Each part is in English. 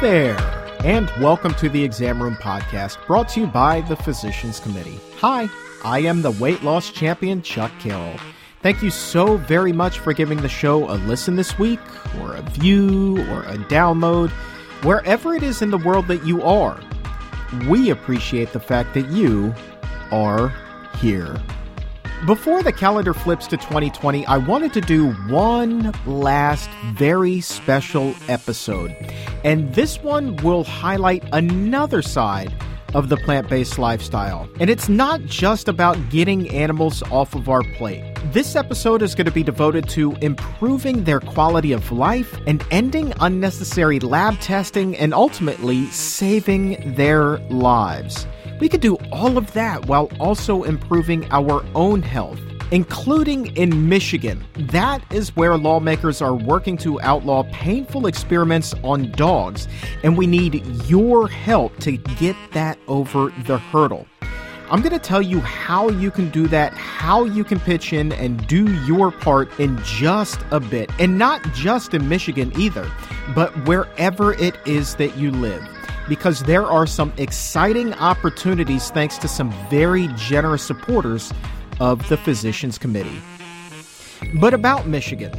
There, and welcome to the Exam Room Podcast, brought to you by the Physicians Committee. Hi, I am the weight loss champion, Chuck Carroll. Thank you so very much for giving the show a listen this week, or a view, or a download, wherever it is in the world that you are. We appreciate the fact that you are here. Before the calendar flips to 2020, I wanted to do one last very special episode. And this one will highlight another side of the plant based lifestyle. And it's not just about getting animals off of our plate. This episode is going to be devoted to improving their quality of life and ending unnecessary lab testing and ultimately saving their lives. We could do all of that while also improving our own health including in Michigan. That is where lawmakers are working to outlaw painful experiments on dogs, and we need your help to get that over the hurdle. I'm going to tell you how you can do that, how you can pitch in and do your part in just a bit. And not just in Michigan either, but wherever it is that you live because there are some exciting opportunities thanks to some very generous supporters of the Physicians Committee. But about Michigan,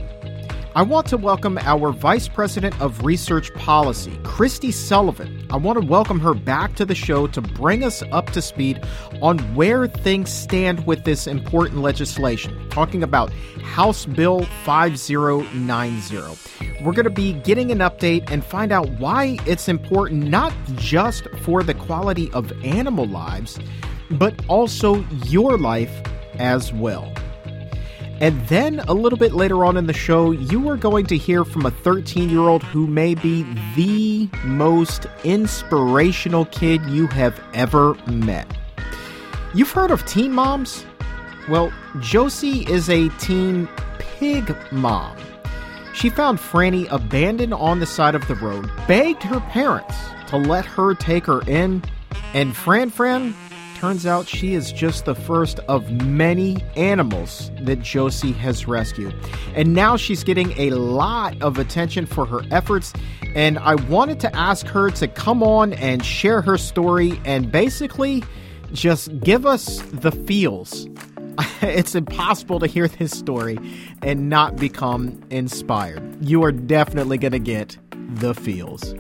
I want to welcome our Vice President of Research Policy, Kristie Sullivan. I want to welcome her back to the show to bring us up to speed on where things stand with this important legislation, talking about House Bill 5090. We're going to be getting an update and find out why it's important not just for the quality of animal lives, but also your life as well. And then a little bit later on in the show, you are going to hear from a 13 year old who may be the most inspirational kid you have ever met. You've heard of teen moms? Well, Josie is a teen pig mom. She found Franny abandoned on the side of the road, begged her parents to let her take her in, and Fran Fran turns out she is just the first of many animals that Josie has rescued. And now she's getting a lot of attention for her efforts. And I wanted to ask her to come on and share her story and basically just give us the feels. it's impossible to hear this story and not become inspired. You are definitely going to get the feels.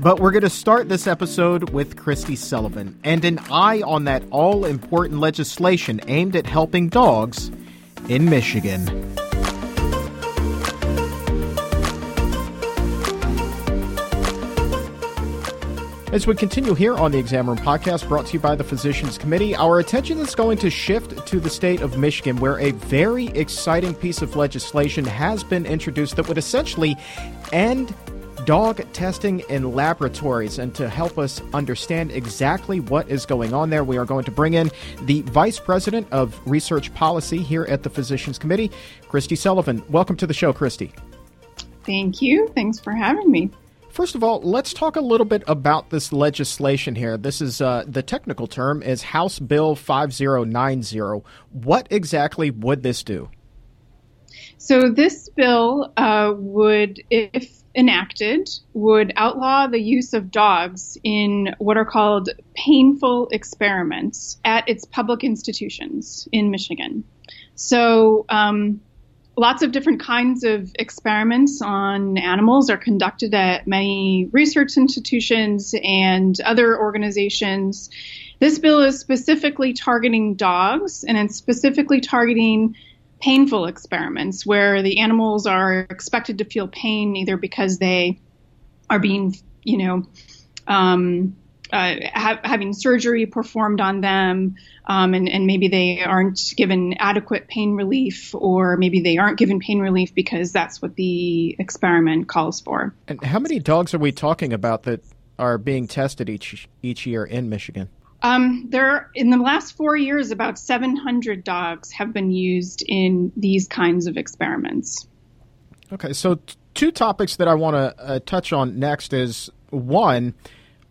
But we're going to start this episode with Kristie Sullivan and an eye on that all important legislation aimed at helping dogs in Michigan. As we continue here on the Exam Room podcast brought to you by the Physicians Committee, our attention is going to shift to the state of Michigan, where a very exciting piece of legislation has been introduced that would essentially end dog testing in laboratories. And to help us understand exactly what is going on there, we are going to bring in the Vice President of Research Policy here at the Physicians Committee, Kristie Sullivan. Welcome to the show, Kristie. Thank you. Thanks for having me. First of all, let's talk a little bit about this legislation here. This is uh, the technical term is House Bill 5090. What exactly would this do? So this bill uh, would, if enacted would outlaw the use of dogs in what are called painful experiments at its public institutions in Michigan. So, um, lots of different kinds of experiments on animals are conducted at many research institutions and other organizations. This bill is specifically targeting dogs and it's specifically targeting painful experiments where the animals are expected to feel pain either because they are being, you know, um, uh, ha- having surgery performed on them, um, and, and, maybe they aren't given adequate pain relief, or maybe they aren't given pain relief because that's what the experiment calls for. And how many dogs are we talking about that are being tested each each year in Michigan? Um, there, in the last four years, about 700 dogs have been used in these kinds of experiments. Okay, so t- two topics that I want to uh, touch on next is one,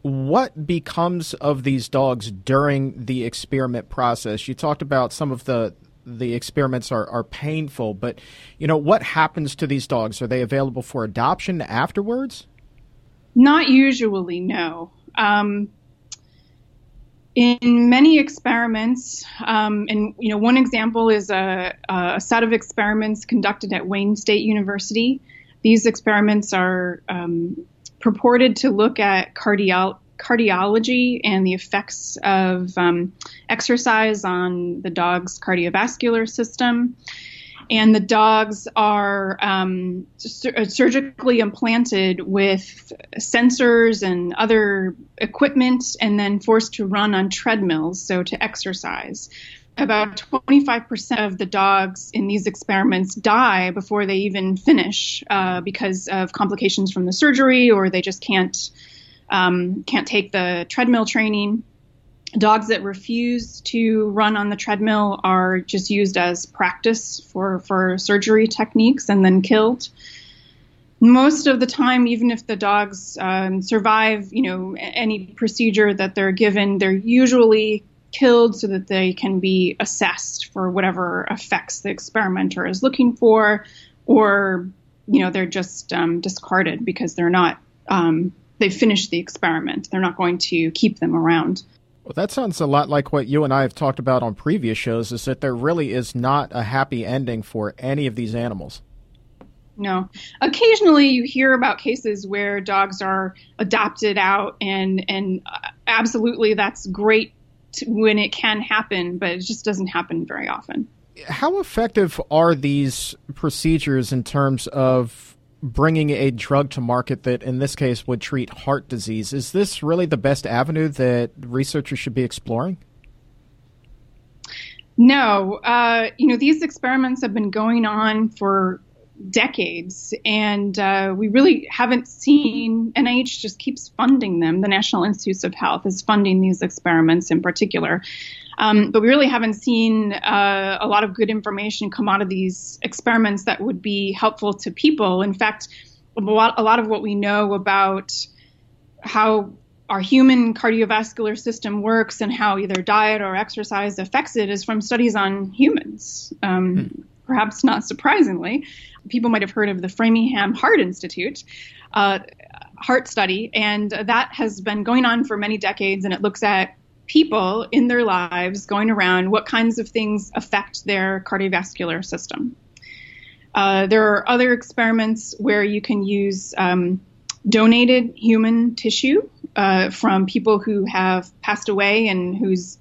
what becomes of these dogs during the experiment process? You talked about some of the the experiments are, are painful, but you know what happens to these dogs? Are they available for adoption afterwards? Not usually, no. Um, in many experiments, um, and you know, one example is a, a, set of experiments conducted at Wayne State University. These experiments are um, purported to look at cardio- cardiology and the effects of um, exercise on the dog's cardiovascular system and the dogs are um, sur- surgically implanted with sensors and other equipment and then forced to run on treadmills, so to exercise. About 25% of the dogs in these experiments die before they even finish uh, because of complications from the surgery, or they just can't um, can't take the treadmill training dogs that refuse to run on the treadmill are just used as practice for, for surgery techniques and then killed. Most of the time, even if the dogs um, survive, you know, any procedure that they're given, they're usually killed so that they can be assessed for whatever effects the experimenter is looking for, or you know, they're just um, discarded because they're not um, they've finished the experiment. They're not going to keep them around. Well, that sounds a lot like what you and I have talked about on previous shows is that there really is not a happy ending for any of these animals. No. Occasionally you hear about cases where dogs are adopted out and and uh, absolutely that's great when it can happen, but it just doesn't happen very often. How effective are these procedures in terms of bringing a drug to market that, in this case, would treat heart disease. Is this really the best avenue that researchers should be exploring? No. Uh, you know, these experiments have been going on for decades, and uh, we really haven't seen NIH just keeps funding them. The National Institutes of Health is funding these experiments in particular. Um, but we really haven't seen uh, a lot of good information come out of these experiments that would be helpful to people. In fact, a lot, a lot of what we know about how our human cardiovascular system works and how either diet or exercise affects it is from studies on humans. Um, hmm. Perhaps not surprisingly, people might have heard of the Framingham Heart Institute. Uh, heart study, and that has been going on for many decades, and it looks at people in their lives going around what kinds of things affect their cardiovascular system. Uh, there are other experiments where you can use um, donated human tissue uh, from people who have passed away and whose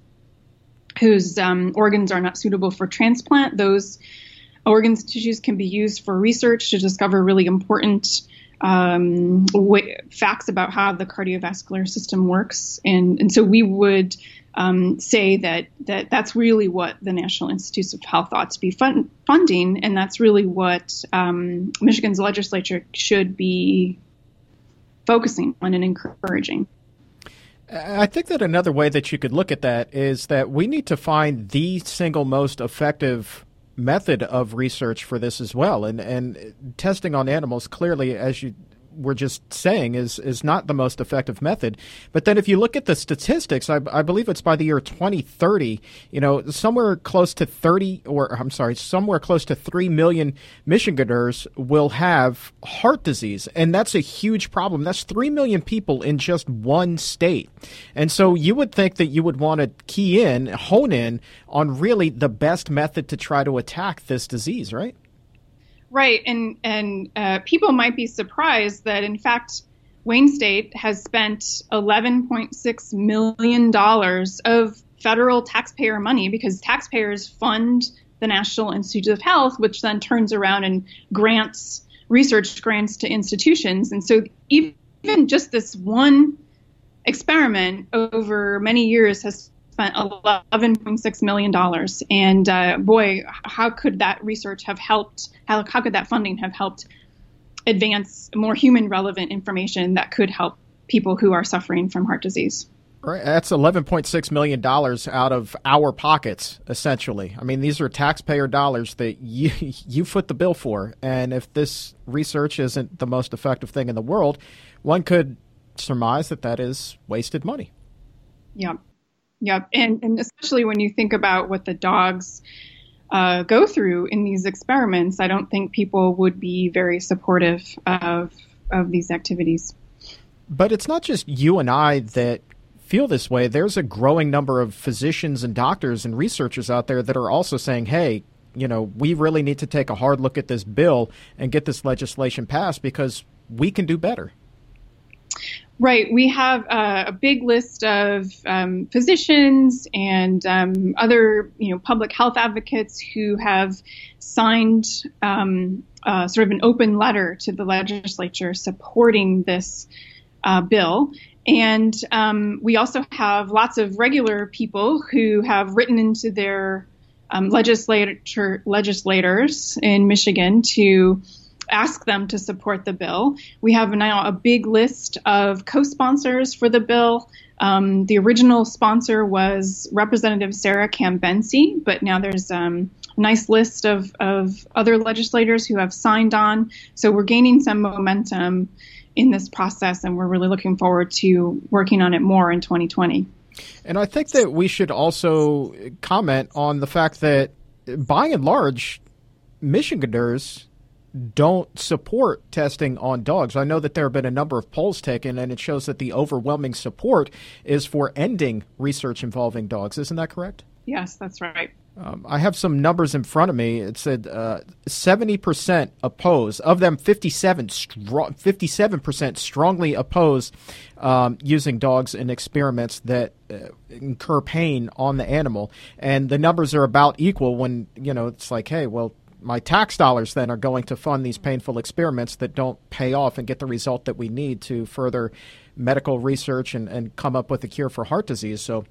whose um, organs are not suitable for transplant. Those organs tissues can be used for research to discover really important um, w- facts about how the cardiovascular system works, and and so we would um, say that that that's really what the National Institutes of Health ought to be fun- funding, and that's really what um, Michigan's legislature should be focusing on and encouraging. I think that another way that you could look at that is that we need to find the single most effective method of research for this as well. And and testing on animals clearly, as you were just saying is is not the most effective method. But then if you look at the statistics, I, I, believe it's by the year 2030, you know, somewhere close to 30 or I'm sorry, somewhere close to 3 million Michiganders will have heart disease. And that's a huge problem. That's 3 million people in just one state. And so you would think that you would want to key in, hone in on really the best method to try to attack this disease, right? Right, and and uh, people might be surprised that in fact Wayne State has spent 11.6 million dollars of federal taxpayer money because taxpayers fund the National Institute of Health, which then turns around and grants research grants to institutions, and so even just this one experiment over many years has spent $11.6 million. And uh, boy, how could that research have helped? How, how could that funding have helped advance more human relevant information that could help people who are suffering from heart disease? Right, that's eleven point six million dollars out of our pockets, essentially. I mean, these are taxpayer dollars that you you foot the bill for, and if this research isn't the most effective thing in the world, one could surmise that that is wasted money. Yeah, Yep, and and especially when you think about what the dogs uh, go through in these experiments, I don't think people would be very supportive of of these activities. But it's not just you and I that feel this way. There's a growing number of physicians and doctors and researchers out there that are also saying, hey, you know, we really need to take a hard look at this bill and get this legislation passed because we can do better. Right. We have uh, a big list of um, physicians and um, other, you know, public health advocates who have signed um, uh, sort of an open letter to the legislature supporting this uh, bill. And um, we also have lots of regular people who have written into their um, legislature legislators in Michigan to ask them to support the bill. We have now a big list of co-sponsors for the bill. Um, the original sponsor was Representative Sara Cambensy, but now there's um, a nice list of, of other legislators who have signed on. So we're gaining some momentum in this process, and we're really looking forward to working on it more in 2020. And I think that we should also comment on the fact that, by and large, Michiganders don't support testing on dogs. I know that there have been a number of polls taken, and it shows that the overwhelming support is for ending research involving dogs. Isn't that correct? Yes, that's right. Um, I have some numbers in front of me. It said uh, 70% oppose. Of them, 57 57% strongly oppose um, using dogs in experiments that uh, incur pain on the animal. And the numbers are about equal when, you know, it's like, hey, well, my tax dollars then are going to fund these painful experiments that don't pay off and get the result that we need to further medical research and, and come up with a cure for heart disease. So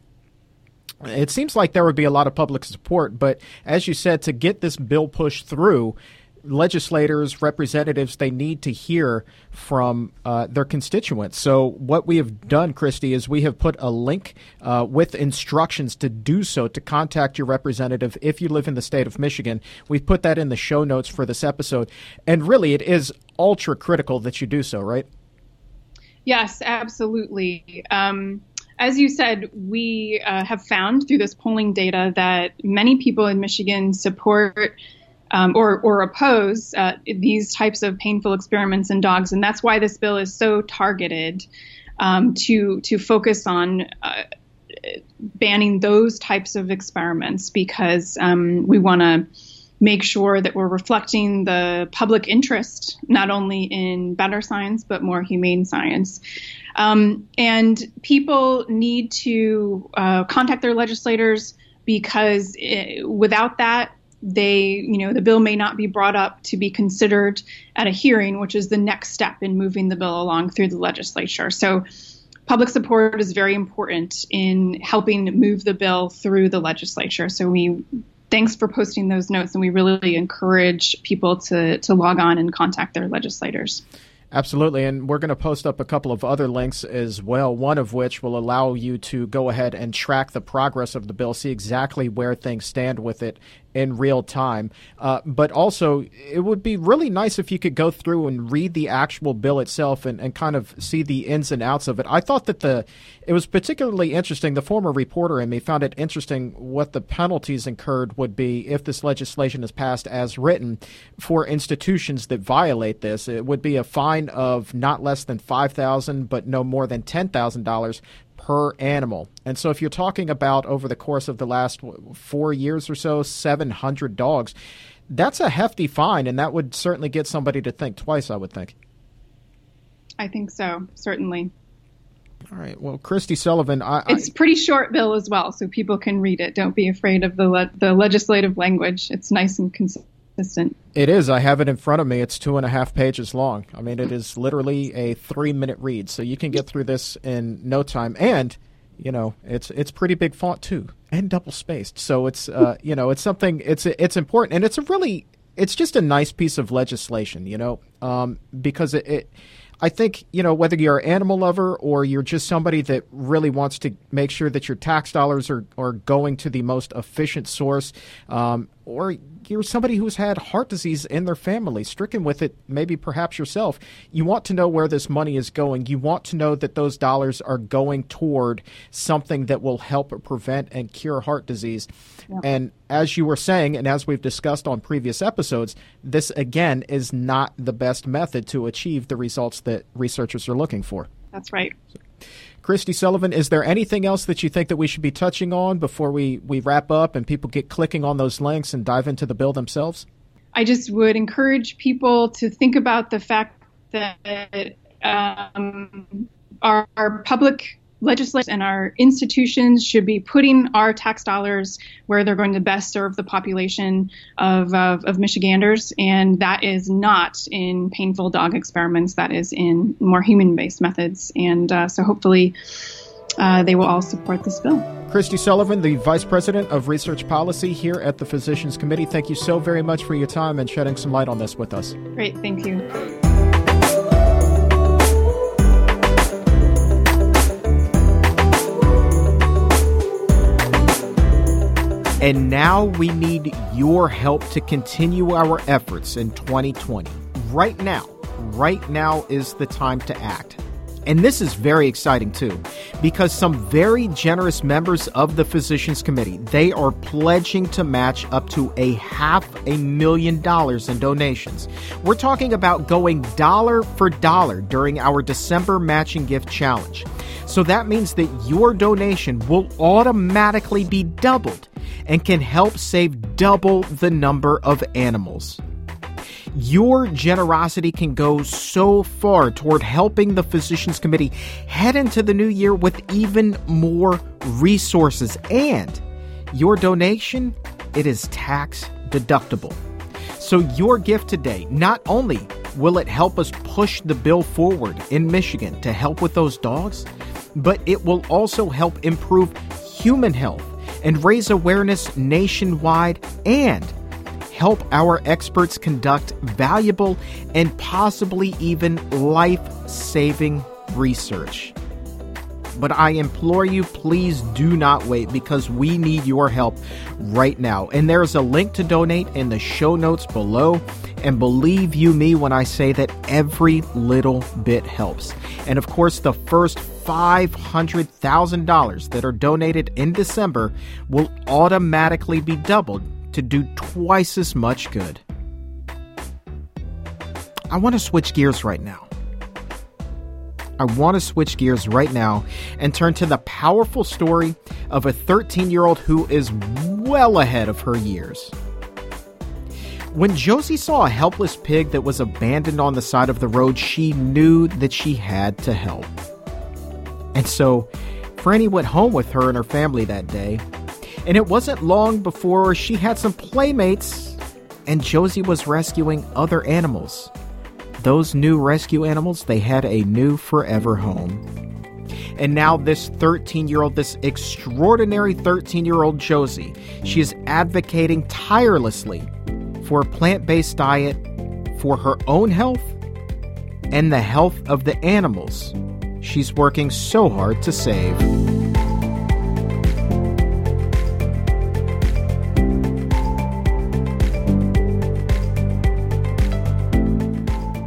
it seems like there would be a lot of public support, but as you said, to get this bill pushed through, legislators, representatives, they need to hear from uh, their constituents. So, what we have done, Kristie, is we have put a link uh, with instructions to do so to contact your representative if you live in the state of Michigan. We've put that in the show notes for this episode. And really, it is ultra critical that you do so, right? Yes, absolutely. Um, as you said, we uh, have found through this polling data that many people in Michigan support um, or, or oppose uh, these types of painful experiments in dogs, and that's why this bill is so targeted um, to to focus on uh, banning those types of experiments because um, we want to make sure that we're reflecting the public interest not only in better science but more humane science. Um, and people need to uh, contact their legislators because it, without that, they, you know, the bill may not be brought up to be considered at a hearing, which is the next step in moving the bill along through the legislature. So, public support is very important in helping move the bill through the legislature. So, we thanks for posting those notes, and we really encourage people to to log on and contact their legislators. Absolutely. And we're going to post up a couple of other links as well, one of which will allow you to go ahead and track the progress of the bill, see exactly where things stand with it in real time. Uh, but also, it would be really nice if you could go through and read the actual bill itself and, and kind of see the ins and outs of it. I thought that the it was particularly interesting. The former reporter in me found it interesting what the penalties incurred would be if this legislation is passed as written for institutions that violate this. It would be a fine of not less than five thousand, but no more than ten thousand dollars per animal. And so if you're talking about over the course of the last four years or so, 700 dogs, that's a hefty fine, and that would certainly get somebody to think twice, I would think. I think so, certainly. All right. Well, Kristie Sullivan, I, it's pretty short bill as well, so people can read it. Don't be afraid of the le- the legislative language. It's nice and consistent consistent. It is. I have it in front of me. It's two and a half pages long. I mean, it is literally a three minute read, so you can get through this in no time. And you know, it's it's pretty big font too, and double spaced. So it's uh, you know, it's something. It's it's important, and it's a really it's just a nice piece of legislation. You know, um, because it, it I think, you know, whether you're an animal lover or you're just somebody that really wants to make sure that your tax dollars are, are going to the most efficient source, um, or you're somebody who's had heart disease in their family, stricken with it, maybe perhaps yourself, you want to know where this money is going. You want to know that those dollars are going toward something that will help prevent and cure heart disease. Yeah. And as you were saying, and as we've discussed on previous episodes, this again is not the best method to achieve the results that researchers are looking for. That's right. Kristie Sullivan, is there anything else that you think that we should be touching on before we, we wrap up and people get clicking on those links and dive into the bill themselves? I just would encourage people to think about the fact that um, our, our public legislators and our institutions should be putting our tax dollars where they're going to best serve the population of, of, of Michiganders. And that is not in painful dog experiments, that is in more human based methods. And uh, so hopefully uh, they will all support this bill. Kristie Sullivan, the Vice President of Research Policy here at the Physicians Committee, thank you so very much for your time and shedding some light on this with us. Great, thank you. And now we need your help to continue our efforts in 2020. Right now, right now is the time to act. And this is very exciting too, because some very generous members of the Physicians Committee, they are pledging to match up to a half a million dollars in donations. We're talking about going dollar for dollar during our December matching gift challenge. So that means that your donation will automatically be doubled and can help save double the number of animals. Your generosity can go so far toward helping the Physicians Committee head into the new year with even more resources. And your donation, it is tax deductible. So your gift today, not only will it help us push the bill forward in Michigan to help with those dogs, but it will also help improve human health and raise awareness nationwide and help our experts conduct valuable and possibly even life saving research. But I implore you, please do not wait because we need your help right now. And there's a link to donate in the show notes below. And believe you me when I say that every little bit helps. And of course, the first $500,000 that are donated in December will automatically be doubled to do twice as much good. I want to switch gears right now. I want to switch gears right now and turn to the powerful story of a 13 year old who is well ahead of her years. When Josie saw a helpless pig that was abandoned on the side of the road, she knew that she had to help. And so, Franny went home with her and her family that day. And it wasn't long before she had some playmates, and Josie was rescuing other animals. Those new rescue animals, they had a new forever home. And now, this 13 year old, this extraordinary 13 year old Josie, she is advocating tirelessly for a plant based diet for her own health and the health of the animals she's working so hard to save.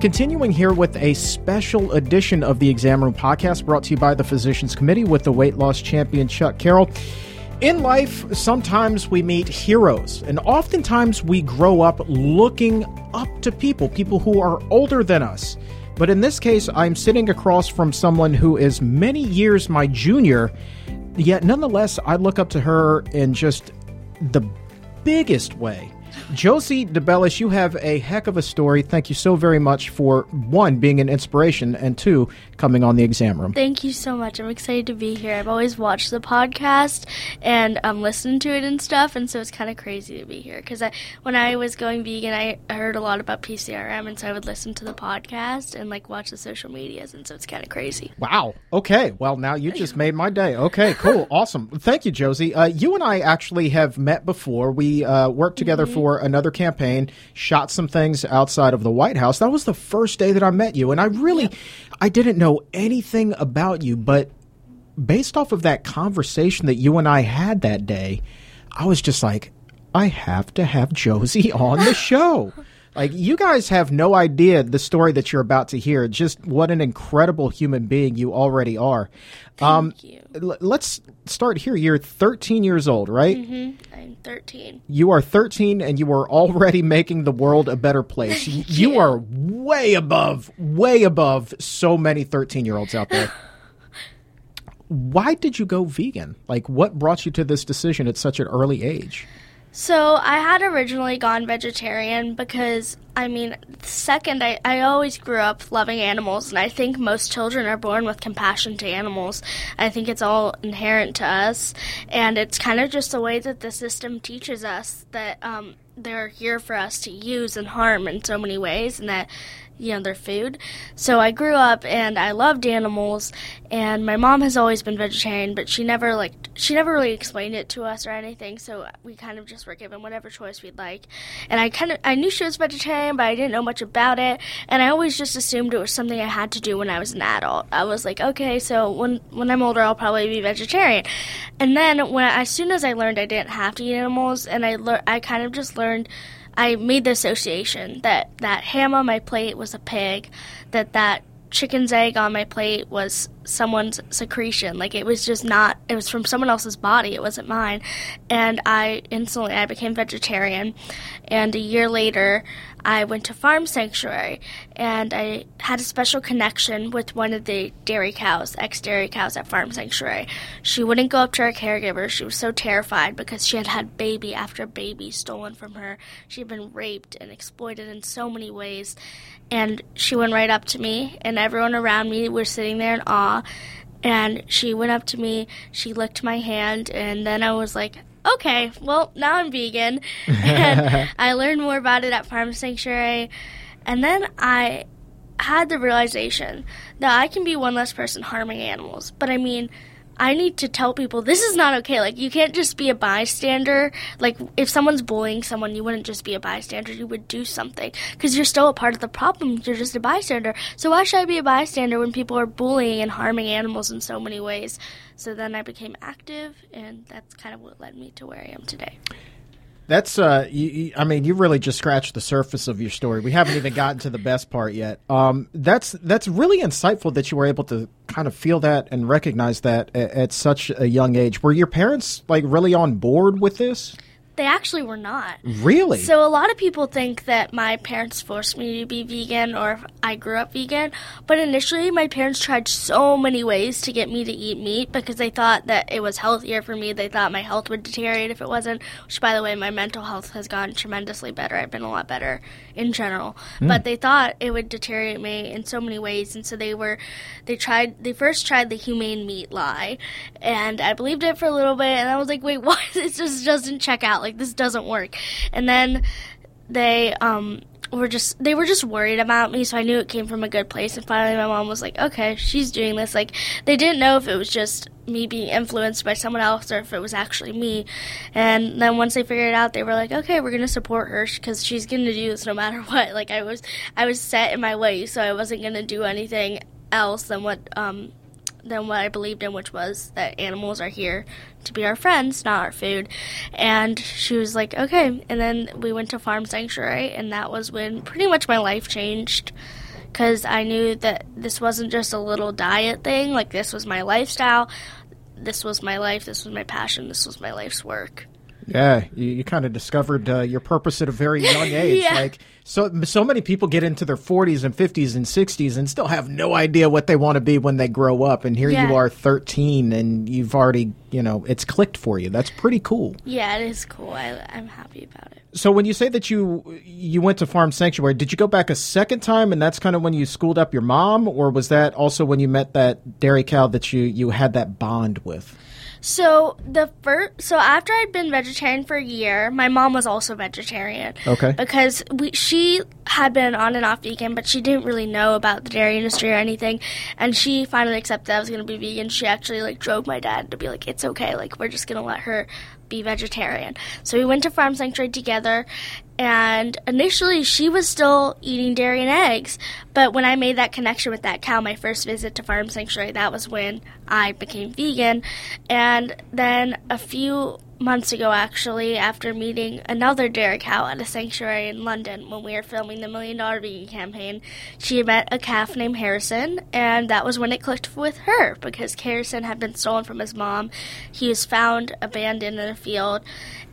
Continuing here with a special edition of the Exam Room podcast brought to you by the Physicians Committee with the weight loss champion Chuck Carroll. In life, sometimes we meet heroes, and oftentimes we grow up looking up to people, people who are older than us. But in this case, I'm sitting across from someone who is many years my junior, yet nonetheless, I look up to her in just the biggest way. Josie DeBellis, you have a heck of a story. Thank you so very much for one being an inspiration and two coming on the exam room. Thank you so much. I'm excited to be here. I've always watched the podcast and um, listened to it and stuff, and so it's kind of crazy to be here because I, when I was going vegan, I heard a lot about PCRM, and so I would listen to the podcast and like watch the social medias, and so it's kind of crazy. Wow. Okay. Well, now you just made my day. Okay. Cool. awesome. Thank you, Josie. Uh, you and I actually have met before. We uh, worked together mm-hmm. for another campaign, shot some things outside of the White House. That was the first day that I met you, and I really. I didn't know anything about you, but based off of that conversation that you and I had that day, I was just like, I have to have Josie on the show. Like you guys have no idea the story that you're about to hear. Just what an incredible human being you already are. Um, Thank you. L- let's start here. You're 13 years old, right? Mm-hmm. I'm 13. You are 13 and you are already making the world a better place. you are way above, way above so many 13 year olds out there. Why did you go vegan? Like, what brought you to this decision at such an early age? So I had originally gone vegetarian because I mean, second, I, I always grew up loving animals, and I think most children are born with compassion to animals. I think it's all inherent to us, and it's kind of just the way that the system teaches us that um, they're here for us to use and harm in so many ways, and that you know their food. So I grew up and I loved animals and my mom has always been vegetarian, but she never like she never really explained it to us or anything. So we kind of just were given whatever choice we'd like. And I kind of I knew she was vegetarian, but I didn't know much about it, and I always just assumed it was something I had to do when I was an adult. I was like, okay, so when when I'm older, I'll probably be vegetarian. And then when as soon as I learned I didn't have to eat animals, and I learned I kind of just learned I made the association that that ham on my plate was a pig, that that chicken's egg on my plate was someone's secretion. Like it was just not. It was from someone else's body. It wasn't mine. And I instantly I became vegetarian. And a year later, I went to Farm Sanctuary and I had a special connection with one of the dairy cows, ex dairy cows at Farm Sanctuary. She wouldn't go up to her caregiver. She was so terrified because she had had baby after baby stolen from her. She had been raped and exploited in so many ways. And she went right up to me, and everyone around me was sitting there in awe. And she went up to me, she licked my hand, and then I was like, okay, well, now I'm vegan. and I learned more about it at Farm Sanctuary. And then I had the realization that I can be one less person harming animals. But I mean, I need to tell people this is not okay. Like, you can't just be a bystander. Like, if someone's bullying someone, you wouldn't just be a bystander. You would do something because you're still a part of the problem. You're just a bystander. So, why should I be a bystander when people are bullying and harming animals in so many ways? So then I became active, and that's kind of what led me to where I am today. That's uh, you, I mean, you really just scratched the surface of your story. We haven't even gotten to the best part yet. Um, that's that's really insightful that you were able to kind of feel that and recognize that at, at such a young age. Were your parents like really on board with this? They actually were not. Really? So a lot of people think that my parents forced me to be vegan or I grew up vegan, but initially my parents tried so many ways to get me to eat meat because they thought that it was healthier for me. They thought my health would deteriorate if it wasn't, which by the way, my mental health has gotten tremendously better. I've been a lot better in general. Mm. But they thought it would deteriorate me in so many ways and so they were they tried they first tried the humane meat lie and I believed it for a little bit and I was like, "Wait, what? This just doesn't check out." Like this doesn't work. And then they um were just they were just worried about me so i knew it came from a good place. And finally my mom was like okay she's doing this. Like they didn't know if it was just me being influenced by someone else or if it was actually me. And then once they figured it out they were like okay we're to support her because she's to do this no matter what. Like i was i was set in my way so i wasn't to do anything else than what um than what I believed in, which was that animals are here to be our friends, not our food. And she was like, okay. And then we went to Farm Sanctuary, and that was when pretty much my life changed because I knew that this wasn't just a little diet thing, like, this was my lifestyle. This was my life. This was my passion. This was my life's work. Yeah, you, you kind of discovered uh, your purpose at a very young age. yeah. Like so, so many people get into their 40s and 50s and 60s and still have no idea what they want to be when they grow up. And here yeah. you are, 13, and you've already, you know, it's clicked for you. That's pretty cool. Yeah, it is cool. I, I'm happy about it. So when you say that you you went to Farm Sanctuary, did you go back a second time, and that's kind of when you schooled up your mom, or was that also when you met that dairy cow that you you had that bond with? So the first, so after I'd been vegetarian for a year, my mom was also vegetarian. Okay. Because we, she had been on and off vegan, but she didn't really know about the dairy industry or anything. And she finally accepted I was going to be vegan. She actually like drove my dad to be like, "It's okay. Like we're just going to let her be vegetarian." So we went to Farm Sanctuary together, and initially she was still eating dairy and eggs. But when I made that connection with that cow, my first visit to Farm Sanctuary, that was when I became vegan. And then a few months ago, actually, after meeting another dairy cow at a sanctuary in London when we were filming the Million Dollar Vegan campaign. She met a calf named Harrison, and that was when it clicked with her because Harrison had been stolen from his mom. He was found abandoned in a field,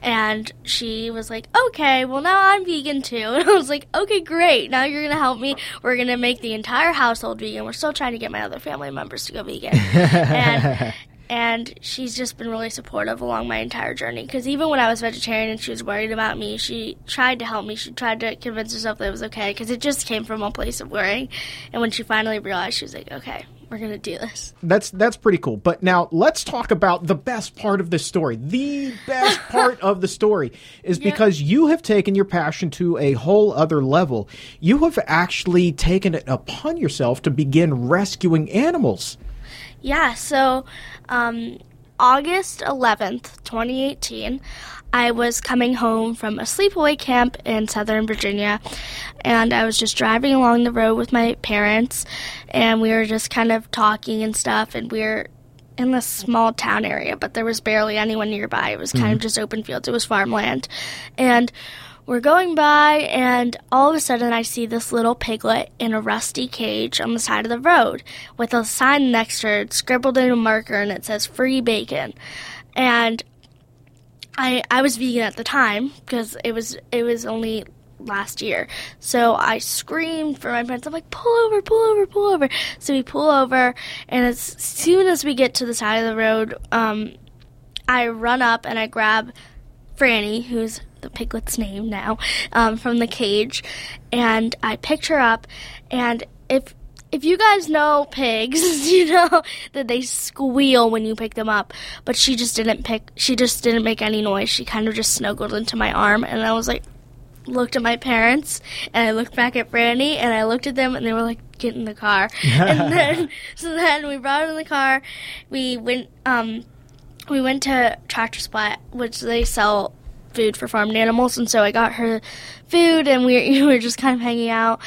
and she was like, "Okay, well now I'm vegan too." And I was like, "Okay, great. Now you're gonna help me. We're gonna make the entire household vegan. We're still trying to get my other family members to go vegan." and and she's just been really supportive along my entire journey because even when i was vegetarian and she was worried about me she tried to help me she tried to convince herself that it was okay because it just came from a place of worrying and when she finally realized she was like okay we're gonna do this That's that's pretty cool. But now let's talk about the best part of the story. The best part of the story is Yeah. because you have taken your passion to a whole other level. You have actually taken it upon yourself to begin rescuing animals. Yeah, so um, August 11th, 2018, I was coming home from a sleepaway camp in Southern Virginia, and I was just driving along the road with my parents, and we were just kind of talking and stuff, and we were in this small town area, but there was barely anyone nearby. It was kind of just open fields, it was farmland. And we're going by, and all of a sudden, I see this little piglet in a rusty cage on the side of the road with a sign next to it, scribbled in a marker, and it says "free bacon." And I I was vegan at the time because it was it was only last year. So I screamed for my parents. I'm like, pull over, pull over, pull over. So we pull over, and as soon as we get to the side of the road, um, I run up and I grab Franny, who's the piglet's name now, um, from the cage, and I picked her up. And if if you guys know pigs, you know that they squeal when you pick them up. But she just didn't pick. She just didn't make any noise. She kind of just snuggled into my arm, and I was like, looked at my parents, and I looked back at Franny, and I looked at them, and they were like, "Get in the car." and then so then we brought her in the car. We went. Um, we went to Tractor Supply, which they sell food for farmed animals, and so I got her food, and we we were just kind of hanging out.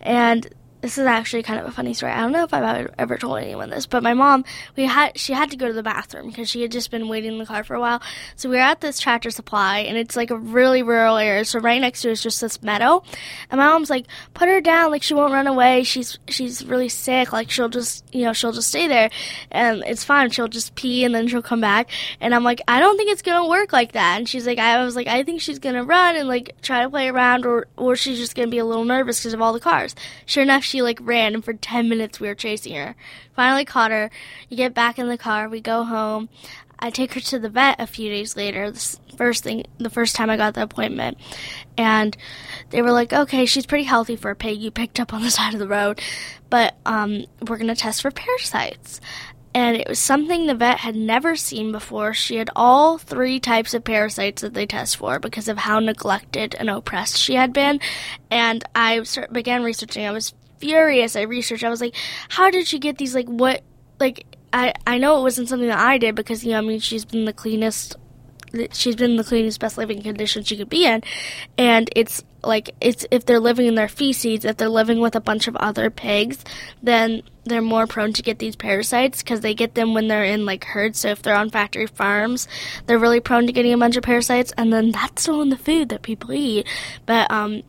And this is actually kind of a funny story. I don't know if I've ever, told anyone this, but my mom, we had she had to go to the bathroom because she had just been waiting in the car for a while. So we were at this Tractor Supply, and it's like a really rural area. So right next to it is just this meadow, and my mom's like, "Put her down, like she won't run away. She's she's really sick. Like she'll just you know she'll just stay there, and it's fine. She'll just pee and then she'll come back." And I'm like, "I don't think it's gonna work like that." And she's like, "I was like, I think she's gonna run and like try to play around, or or she's just gonna be a little nervous because of all the cars." Sure enough, she like ran, and for ten minutes we were chasing her. Finally caught her. You get back in the car. We go home. I take her to the vet a few days later. This first thing, the first time I got the appointment, and they were like, "Okay, she's pretty healthy for a pig you picked up on the side of the road, but um, we're gonna test for parasites." And it was something the vet had never seen before. She had all three types of parasites that they test for because of how neglected and oppressed she had been. And I began researching. I was furious. I researched. I was like, "How did she get these? Like, what? Like, I I know it wasn't something that I did because you know I mean she's been the cleanest she's been in the cleanest best living condition she could be in and it's like it's if they're living in their feces if they're living with a bunch of other pigs then they're more prone to get these parasites because they get them when they're in like herds so if they're on factory farms they're really prone to getting a bunch of parasites and then that's still in the food that people eat but um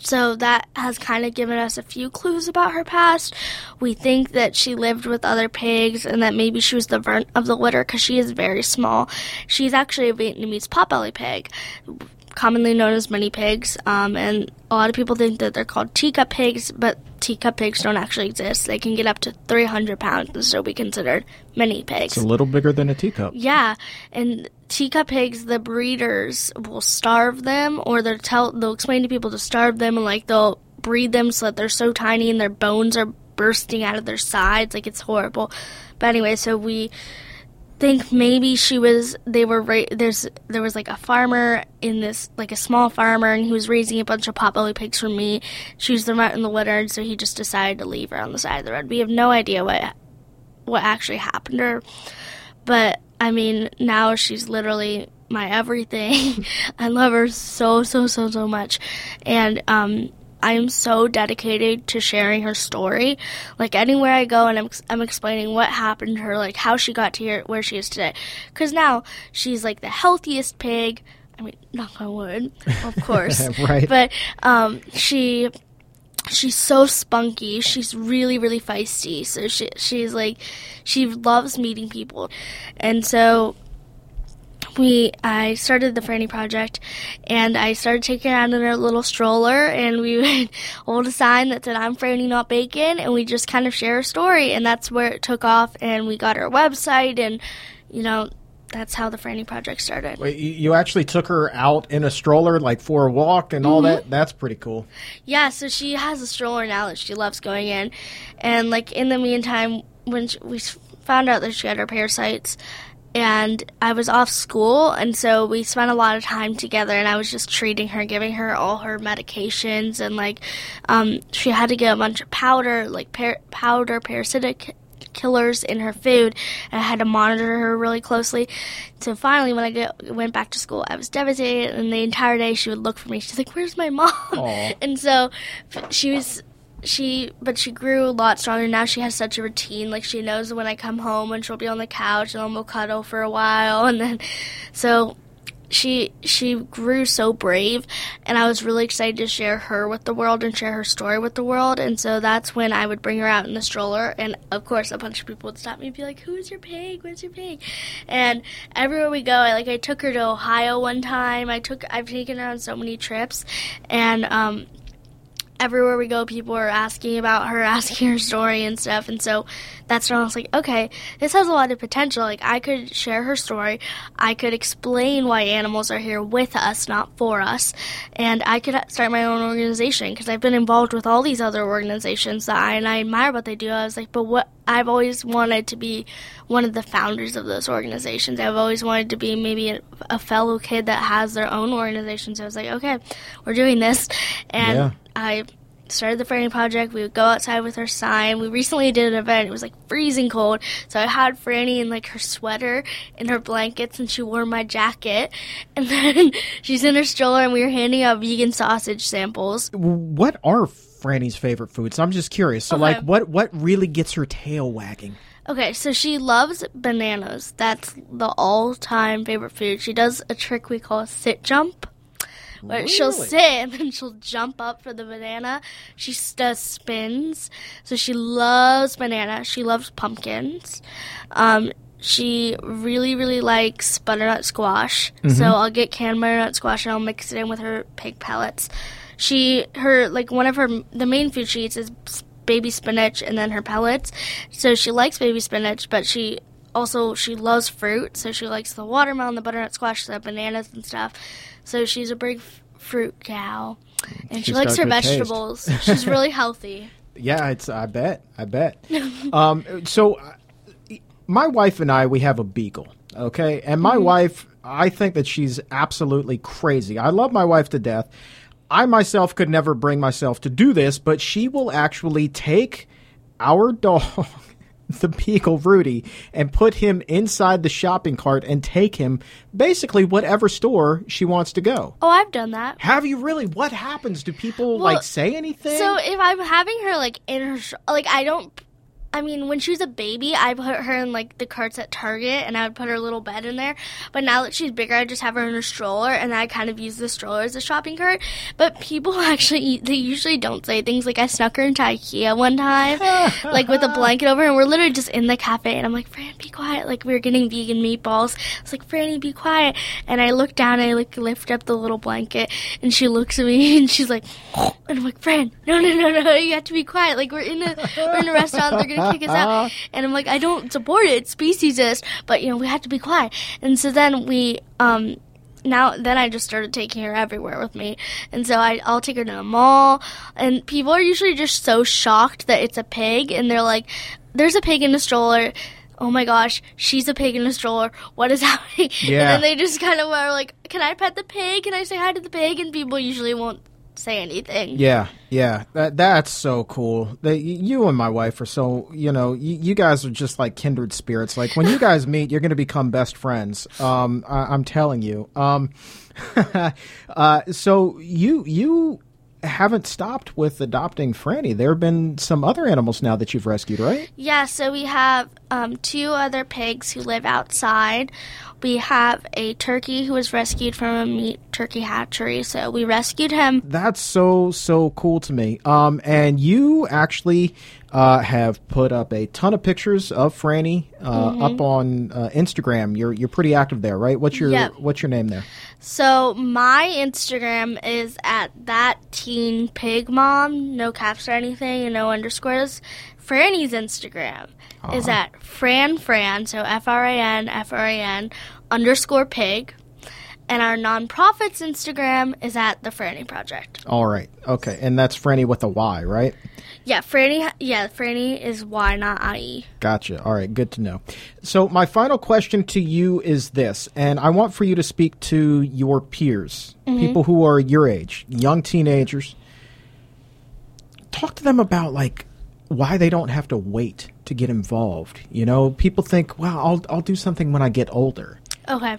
so that has kind of given us a few clues about her past. We think that she lived with other pigs and that maybe she was the runt of the litter because she is very small. She's actually a Vietnamese potbelly pig, commonly known as mini pigs. Um, and a lot of people think that they're called teacup pigs, but teacup pigs don't actually exist. They can get up to 300 pounds and still be considered mini pigs. It's a little bigger than a teacup. Yeah, and teacup pigs, the breeders will starve them, or they'll tell they'll explain to people to starve them, and like they'll breed them so that they're so tiny and their bones are bursting out of their sides, like it's horrible. But anyway, so we think maybe she was they were right there's there was like a farmer in this like a small farmer and he was raising a bunch of potbelly pigs for me. She was the runt in the litter and so he just decided to leave her on the side of the road. We have no idea what what actually happened to her. But i mean now she's literally my everything i love her so so so so much and um I am so dedicated to sharing her story. Like anywhere I go and I'm, I'm explaining what happened to her, like how she got to here, where she is today. Because now she's like the healthiest pig. I mean, knock on wood, of course. right. But um, she she's so spunky. She's really, really feisty. So she she's like she loves meeting people. And so we I started the Franny project and I started taking her out in her little stroller and we would hold a sign that said I'm Franny not bacon and we just kind of share a story and that's where it took off and we got our website and you know that's how the Franny project started. Wait, you actually took her out in a stroller, like for a walk and all mm-hmm. that. That's pretty cool. Yeah, so she has a stroller now that she loves going in, and like in the meantime, when she, we found out that she had her parasites, and I was off school, and so we spent a lot of time together. And I was just treating her, giving her all her medications, and like um, she had to get a bunch of powder, like par- powder parasitic killers in her food, and I had to monitor her really closely. So finally, when I get, went back to school, I was devastated, and the entire day she would look for me. She's like, "Where's my mom?" Aww. And so she was she but she grew a lot stronger now she has such a routine like she knows when i come home and she'll be on the couch and then we'll cuddle for a while and then so she she grew so brave and I was really excited to share her with the world and share her story with the world and so that's when I would bring her out in the stroller and of course a bunch of people would stop me and be like who's your pig? Where's your pig? And everywhere we go I like I took her to Ohio one time. I took I've taken her on so many trips and um everywhere we go, people are asking about her, asking her story and stuff. And so that's when I was like, okay, this has a lot of potential. Like, I could share her story. I could explain why animals are here with us, not for us. And I could start my own organization because I've been involved with all these other organizations that I, and I admire what they do. I was like, but what, I've always wanted to be one of the founders of those organizations. I've always wanted to be maybe a, a fellow kid that has their own organization. So I was like, okay, we're doing this. And yeah. I started the Franny project. We would go outside with her sign. We recently did an event. It was like freezing cold, so I had Franny in like her sweater and her blankets, and she wore my jacket. And then she's in her stroller, and we were handing out vegan sausage samples. What are Franny's favorite foods? I'm just curious. So, okay. like, what what really gets her tail wagging? Okay, so she loves bananas. That's the all-time favorite food. She does a trick we call a sit jump where really? she'll sit and then she'll jump up for the banana. She does spins, so she loves banana. She loves pumpkins. Um, she really, really likes butternut squash. Mm-hmm. So I'll get canned butternut squash and I'll mix it in with her pig pellets. She, her, like one of her, the main food she eats is baby spinach and then her pellets. So she likes baby spinach, but she also she loves fruit. So she likes the watermelon, the butternut squash, the bananas and stuff. So she's a big fruit cow, and she's she likes her vegetables. she's really healthy. Yeah, it's. I bet. I bet. um, so, uh, my wife and I, we have a beagle. Okay, and my mm-hmm. wife, I think that she's absolutely crazy. I love my wife to death. I myself could never bring myself to do this, but she will actually take our dog the beagle Rudy and put him inside the shopping cart and take him basically whatever store she wants to go. Oh, I've done that. Have you really? What happens? Do people well, like say anything? So if I'm having her like in her sh- like I don't I mean, when she was a baby, I put her in like the carts at Target, and I would put her little bed in there. But now that she's bigger, I just have her in a stroller, and I kind of use the stroller as a shopping cart. But people actually, they usually don't say things like I snuck her into IKEA one time, like with a blanket over, and we're literally just in the cafe, and I'm like, Fran, be quiet. Like we were getting vegan meatballs. It's like, Franny, be quiet. And I look down, and I like lift up the little blanket, and she looks at me, and she's like, and I'm like, Fran, no, no, no, no, you have to be quiet. Like we're in a we're in a restaurant, they're gonna kick us out. And I'm like, I don't support it. Speciesist. But, you know, we have to be quiet. And so then we, um, now then I just started taking her everywhere with me, and so I, I'll take her to the mall, and people are usually just so shocked that it's a pig, and they're like, "There's a pig in the stroller." Oh my gosh, she's a pig in a stroller. What is happening? Yeah. And then they just kind of are like, "Can I pet the pig? Can I say hi to the pig?" And people usually won't say anything. Yeah, yeah, that that's so cool. That you and my wife are so you know you, you guys are just like kindred spirits. Like when you guys meet, you're going to become best friends. Um, I, am telling you. Um, uh, so you you haven't stopped with adopting Franny. There have been some other animals now that you've rescued, right? Yeah, so we have um, two other pigs who live outside. We have a turkey who was rescued from a meat turkey hatchery, so we rescued him. That's so so cool to me. Um, and you actually uh, have put up a ton of pictures of Franny uh, mm-hmm. up on uh, Instagram. You're you're pretty active there, right? What's your yep. what's your name there? So my Instagram is at that teen pig mom, no caps or anything, and no underscores. Franny's Instagram uh-huh. is at Fran Fran, so F R A N F R A N underscore pig. And our nonprofit's Instagram is at the Franny Project. All right. Okay. And that's Franny with a Y, right? Yeah, Franny. Yeah, Franny is Y, not IE. Gotcha. All right. Good to know. So, my final question to you is this, and I want for you to speak to your peers, mm-hmm. people who are your age, young teenagers. Talk to them about, like, why they don't have to wait to get involved. You know, people think, "Well, I'll I'll do something when I get older." Okay.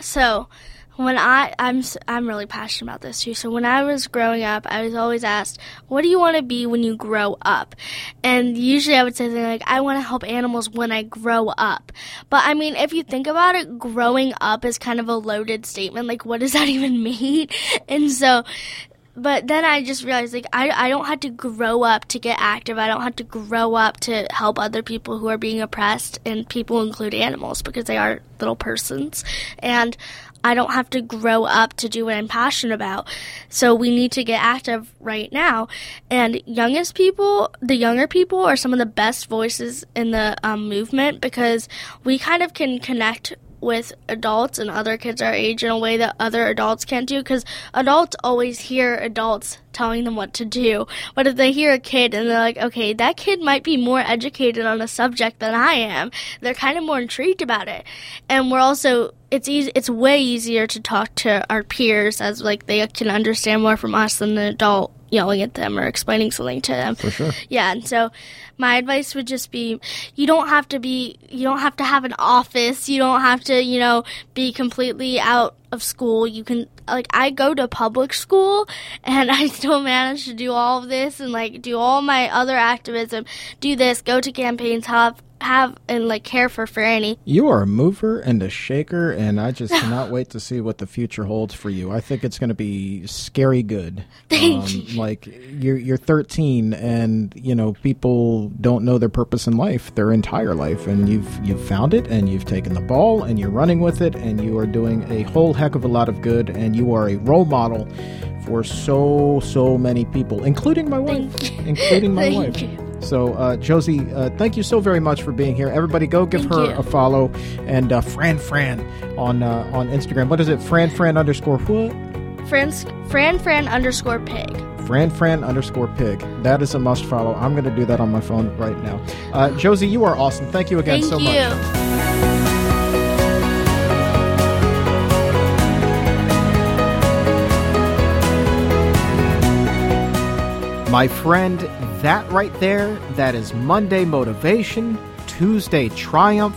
So, when I I'm I'm really passionate about this too. So when I was growing up, I was always asked, "What do you want to be when you grow up?" And usually I would say like, "I want to help animals when I grow up." But I mean, if you think about it, growing up is kind of a loaded statement. Like, what does that even mean? And so but then I just realized like I, I don't have to grow up to get active. I don't have to grow up to help other people who are being oppressed and people include animals because they are little persons. And I don't have to grow up to do what I'm passionate about. So we need to get active right now. And youngest people, the younger people are some of the best voices in the um, movement because we kind of can connect with adults and other kids our age in a way that other adults can't do because adults always hear adults telling them what to do. But if they hear a kid and they're like, okay, that kid might be more educated on a subject than I am, they're kind of more intrigued about it. And we're also it's easy it's way easier to talk to our peers as like they can understand more from us than the adult yelling at them or explaining something to them. For sure. Yeah, and so my advice would just be you don't have to be you don't have to have an office, you don't have to, you know, be completely out of school. You can like I go to public school and I still manage to do all of this and like do all my other activism, do this, go to campaigns, have have and like care for Franny. You are a mover and a shaker, and I just cannot wait to see what the future holds for you. I think it's going to be scary good. Thank um, you. Like you're you're 13, and you know people don't know their purpose in life, their entire life, and you've you've found it, and you've taken the ball, and you're running with it, and you are doing a whole heck of a lot of good, and you are a role model for so so many people, including my wife, including my wife. You. So, uh, Josie, uh, thank you so very much for being here. Everybody, go give thank her you. a follow and uh, Fran Fran on uh, on Instagram. What is it? Fran Fran underscore what? Fran Fran Fran underscore pig. Fran Fran underscore pig. That is a must follow. I'm going to do that on my phone right now. Uh, Josie, you are awesome. Thank you again thank so you. much. My friend, that right there, that is Monday motivation, Tuesday triumph,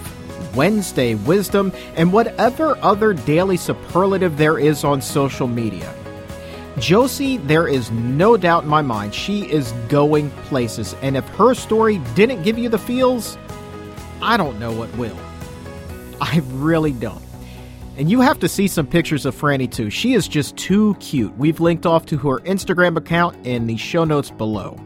Wednesday wisdom, and whatever other daily superlative there is on social media. Josie, there is no doubt in my mind she is going places, and if her story didn't give you the feels, I don't know what will. I really don't. And you have to see some pictures of Franny too. She is just too cute. We've linked off to her Instagram account in the show notes below.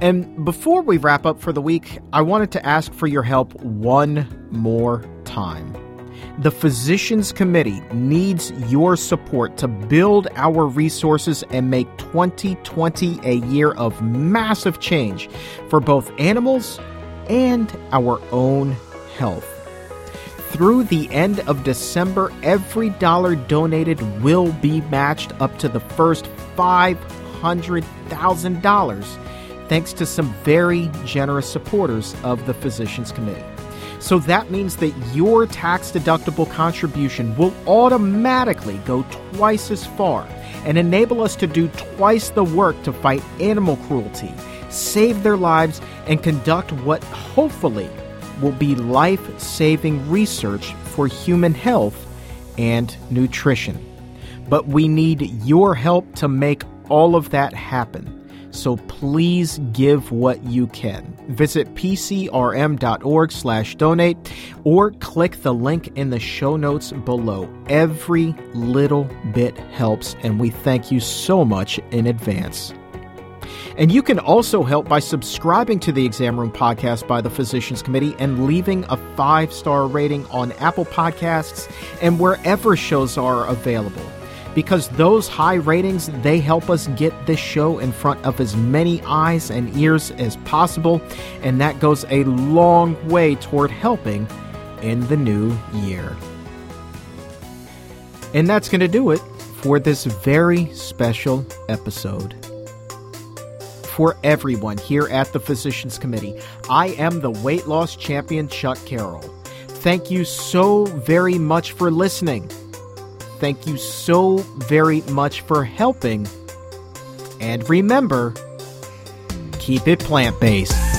And before we wrap up for the week, I wanted to ask for your help one more time. The Physicians Committee needs your support to build our resources and make 2020 a year of massive change for both animals and our own health. Through the end of December, every dollar donated will be matched up to the first $500,000 thanks to some very generous supporters of the Physicians Committee. So that means that your tax deductible contribution will automatically go twice as far and enable us to do twice the work to fight animal cruelty, save their lives, and conduct what hopefully will be life saving research for human health and nutrition. But we need your help to make all of that happen. So please give what you can. Visit pcrm.org slash donate or click the link in the show notes below. Every little bit helps, and we thank you so much in advance. And you can also help by subscribing to the Exam Room podcast by the Physicians Committee and leaving a five star rating on Apple Podcasts and wherever shows are available because those high ratings they help us get this show in front of as many eyes and ears as possible and that goes a long way toward helping in the new year. And that's going to do it for this very special episode. For everyone here at the physicians committee i am the weight loss champion chuck carroll. Thank you so very much for listening Thank you so very much for helping. And remember, keep it plant based.